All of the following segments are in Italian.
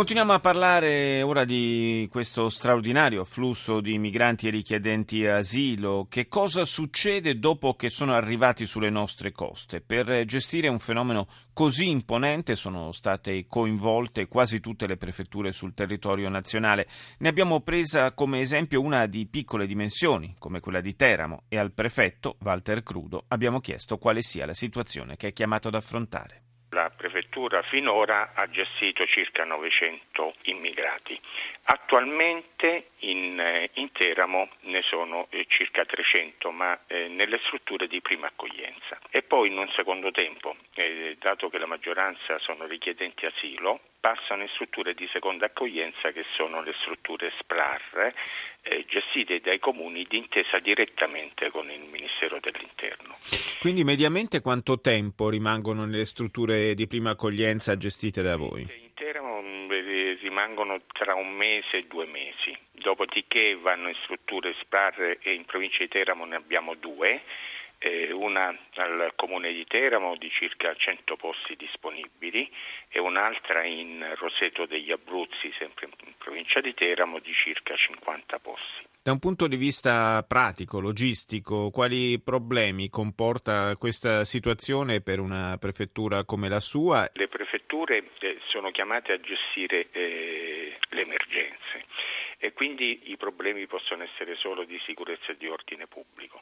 Continuiamo a parlare ora di questo straordinario flusso di migranti e richiedenti asilo. Che cosa succede dopo che sono arrivati sulle nostre coste? Per gestire un fenomeno così imponente sono state coinvolte quasi tutte le prefetture sul territorio nazionale. Ne abbiamo presa come esempio una di piccole dimensioni, come quella di Teramo, e al prefetto, Walter Crudo, abbiamo chiesto quale sia la situazione che è chiamato ad affrontare. La prefettura finora ha gestito circa 900 immigrati. Attualmente in, eh, in Teramo ne sono eh, circa 300, ma eh, nelle strutture di prima accoglienza. E poi in un secondo tempo, eh, dato che la maggioranza sono richiedenti asilo, passano in strutture di seconda accoglienza che sono le strutture SPRAR, eh, gestite dai comuni d'intesa direttamente con il Ministero dell'Interno. Quindi mediamente quanto tempo rimangono nelle strutture di prima accoglienza gestite da voi? In Teramo rimangono tra un mese e due mesi, dopodiché vanno in strutture SPRAR e in provincia di Teramo ne abbiamo due una al comune di Teramo di circa 100 posti disponibili e un'altra in Roseto degli Abruzzi, sempre in provincia di Teramo, di circa 50 posti. Da un punto di vista pratico, logistico, quali problemi comporta questa situazione per una prefettura come la sua? Le prefetture eh, sono chiamate a gestire eh, le emergenze e quindi i problemi possono essere solo di sicurezza e di ordine pubblico.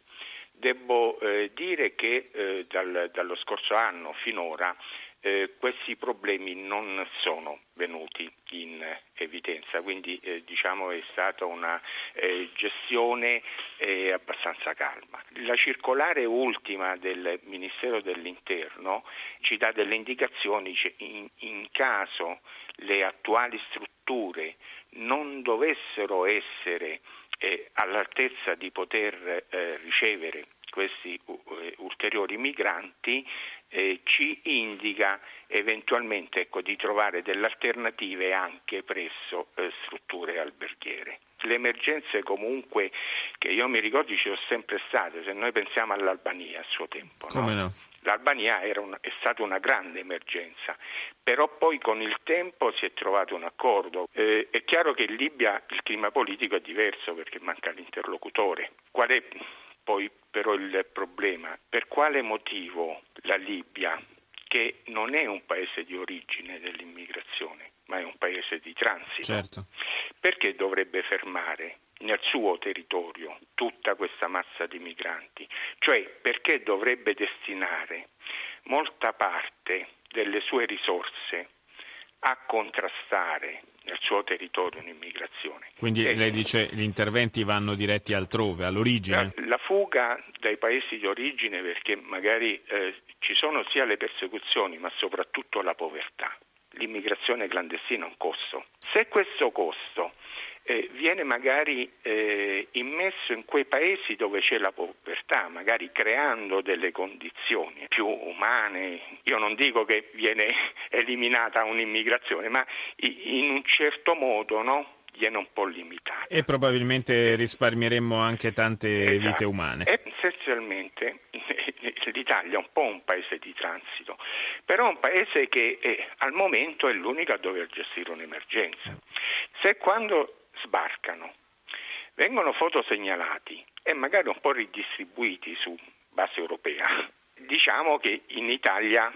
Devo eh, dire che eh, dal, dallo scorso anno finora eh, questi problemi non sono venuti in evidenza, quindi eh, diciamo è stata una eh, gestione eh, abbastanza calma. La circolare ultima del Ministero dell'Interno ci dà delle indicazioni cioè in, in caso le attuali strutture non dovessero essere eh, all'altezza di poter eh, ricevere questi uh, ulteriori migranti eh, ci indica eventualmente ecco, di trovare delle alternative anche presso eh, strutture alberghiere. Le emergenze comunque che io mi ricordo ci sono sempre state, se noi pensiamo all'Albania a suo tempo. No? no? L'Albania una, è stata una grande emergenza, però poi con il tempo si è trovato un accordo. Eh, è chiaro che in Libia il clima politico è diverso perché manca l'interlocutore. Qual è poi però il problema? Per quale motivo la Libia, che non è un paese di origine dell'immigrazione, ma è un paese di transito, certo. Perché dovrebbe fermare nel suo territorio tutta questa massa di migranti? Cioè perché dovrebbe destinare molta parte delle sue risorse a contrastare nel suo territorio un'immigrazione. Quindi e lei dice gli interventi vanno diretti altrove, all'origine? La, la fuga dai paesi di origine perché magari eh, ci sono sia le persecuzioni ma soprattutto la povertà. L'immigrazione clandestina è un costo. Se questo costo eh, viene magari eh, immesso in quei paesi dove c'è la povertà, magari creando delle condizioni più umane. Io non dico che viene eliminata un'immigrazione, ma in un certo modo no? viene un po' limitata. E probabilmente risparmieremmo anche tante esatto. vite umane. essenzialmente l'Italia è un po' un paese di transito, però è un paese che è, al momento è l'unico a dover gestire un'emergenza. Se quando sbarcano, vengono fotosegnalati e magari un po' ridistribuiti su base europea, diciamo che in Italia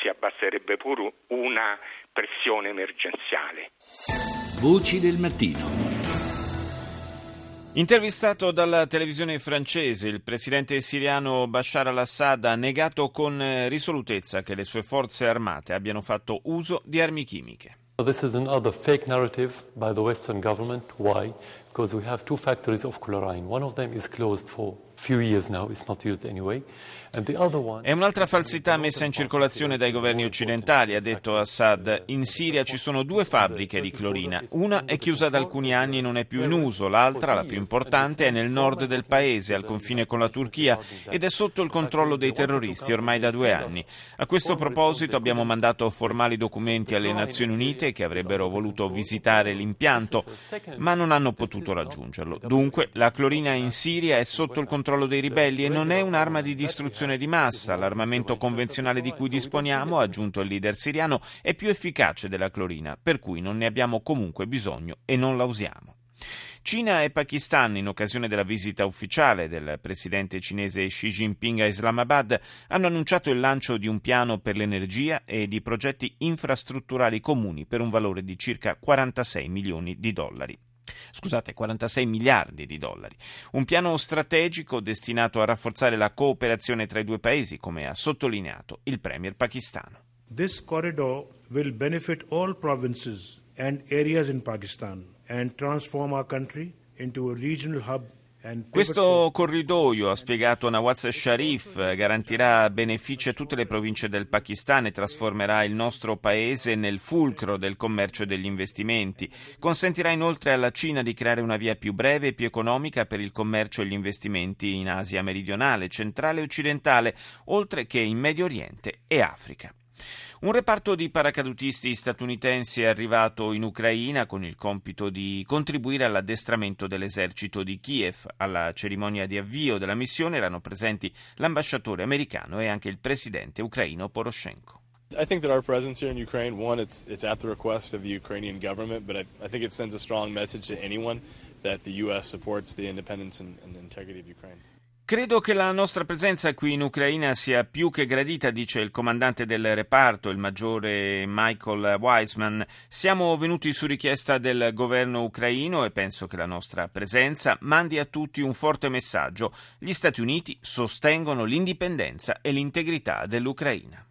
si abbasserebbe pure una pressione emergenziale. Voci del mattino. Intervistato dalla televisione francese, il presidente siriano Bashar al-Assad ha negato con risolutezza che le sue forze armate abbiano fatto uso di armi chimiche. This is another fake narrative by the Western government. Why? Because we have two factories of chlorine. One of them is closed for È un'altra falsità messa in circolazione dai governi occidentali, ha detto Assad. In Siria ci sono due fabbriche di clorina. Una è chiusa da alcuni anni e non è più in uso, l'altra, la più importante, è nel nord del paese, al confine con la Turchia, ed è sotto il controllo dei terroristi ormai da due anni. A questo proposito abbiamo mandato formali documenti alle Nazioni Unite che avrebbero voluto visitare l'impianto, ma non hanno potuto raggiungerlo. Dunque, la clorina in Siria è sotto il controllo dei ribelli e non è un'arma di distruzione di massa. L'armamento convenzionale di cui disponiamo, ha aggiunto il leader siriano, è più efficace della clorina, per cui non ne abbiamo comunque bisogno e non la usiamo. Cina e Pakistan, in occasione della visita ufficiale del presidente cinese Xi Jinping a Islamabad, hanno annunciato il lancio di un piano per l'energia e di progetti infrastrutturali comuni per un valore di circa 46 milioni di dollari scusate, 46 miliardi di dollari. Un piano strategico destinato a rafforzare la cooperazione tra i due paesi, come ha sottolineato il premier pakistano. This corridor will benefit all provinces and areas in Pakistan and transform our country into a regional hub questo corridoio, ha spiegato Nawaz Sharif, garantirà benefici a tutte le province del Pakistan e trasformerà il nostro paese nel fulcro del commercio e degli investimenti. Consentirà inoltre alla Cina di creare una via più breve e più economica per il commercio e gli investimenti in Asia meridionale, centrale e occidentale, oltre che in Medio Oriente e Africa. Un reparto di paracadutisti statunitensi è arrivato in Ucraina con il compito di contribuire all'addestramento dell'esercito di Kiev. Alla cerimonia di avvio della missione erano presenti l'ambasciatore americano e anche il presidente ucraino Poroshenko. I think that our presence here in Ukraine, one, it's, it's at the request of the Ukrainian government, but I, I think it sends a strong message to anyone that the U.S. supports the independence and, and integrity of Ukraine. Credo che la nostra presenza qui in Ucraina sia più che gradita, dice il comandante del reparto, il maggiore Michael Wiseman. Siamo venuti su richiesta del governo ucraino e penso che la nostra presenza mandi a tutti un forte messaggio. Gli Stati Uniti sostengono l'indipendenza e l'integrità dell'Ucraina.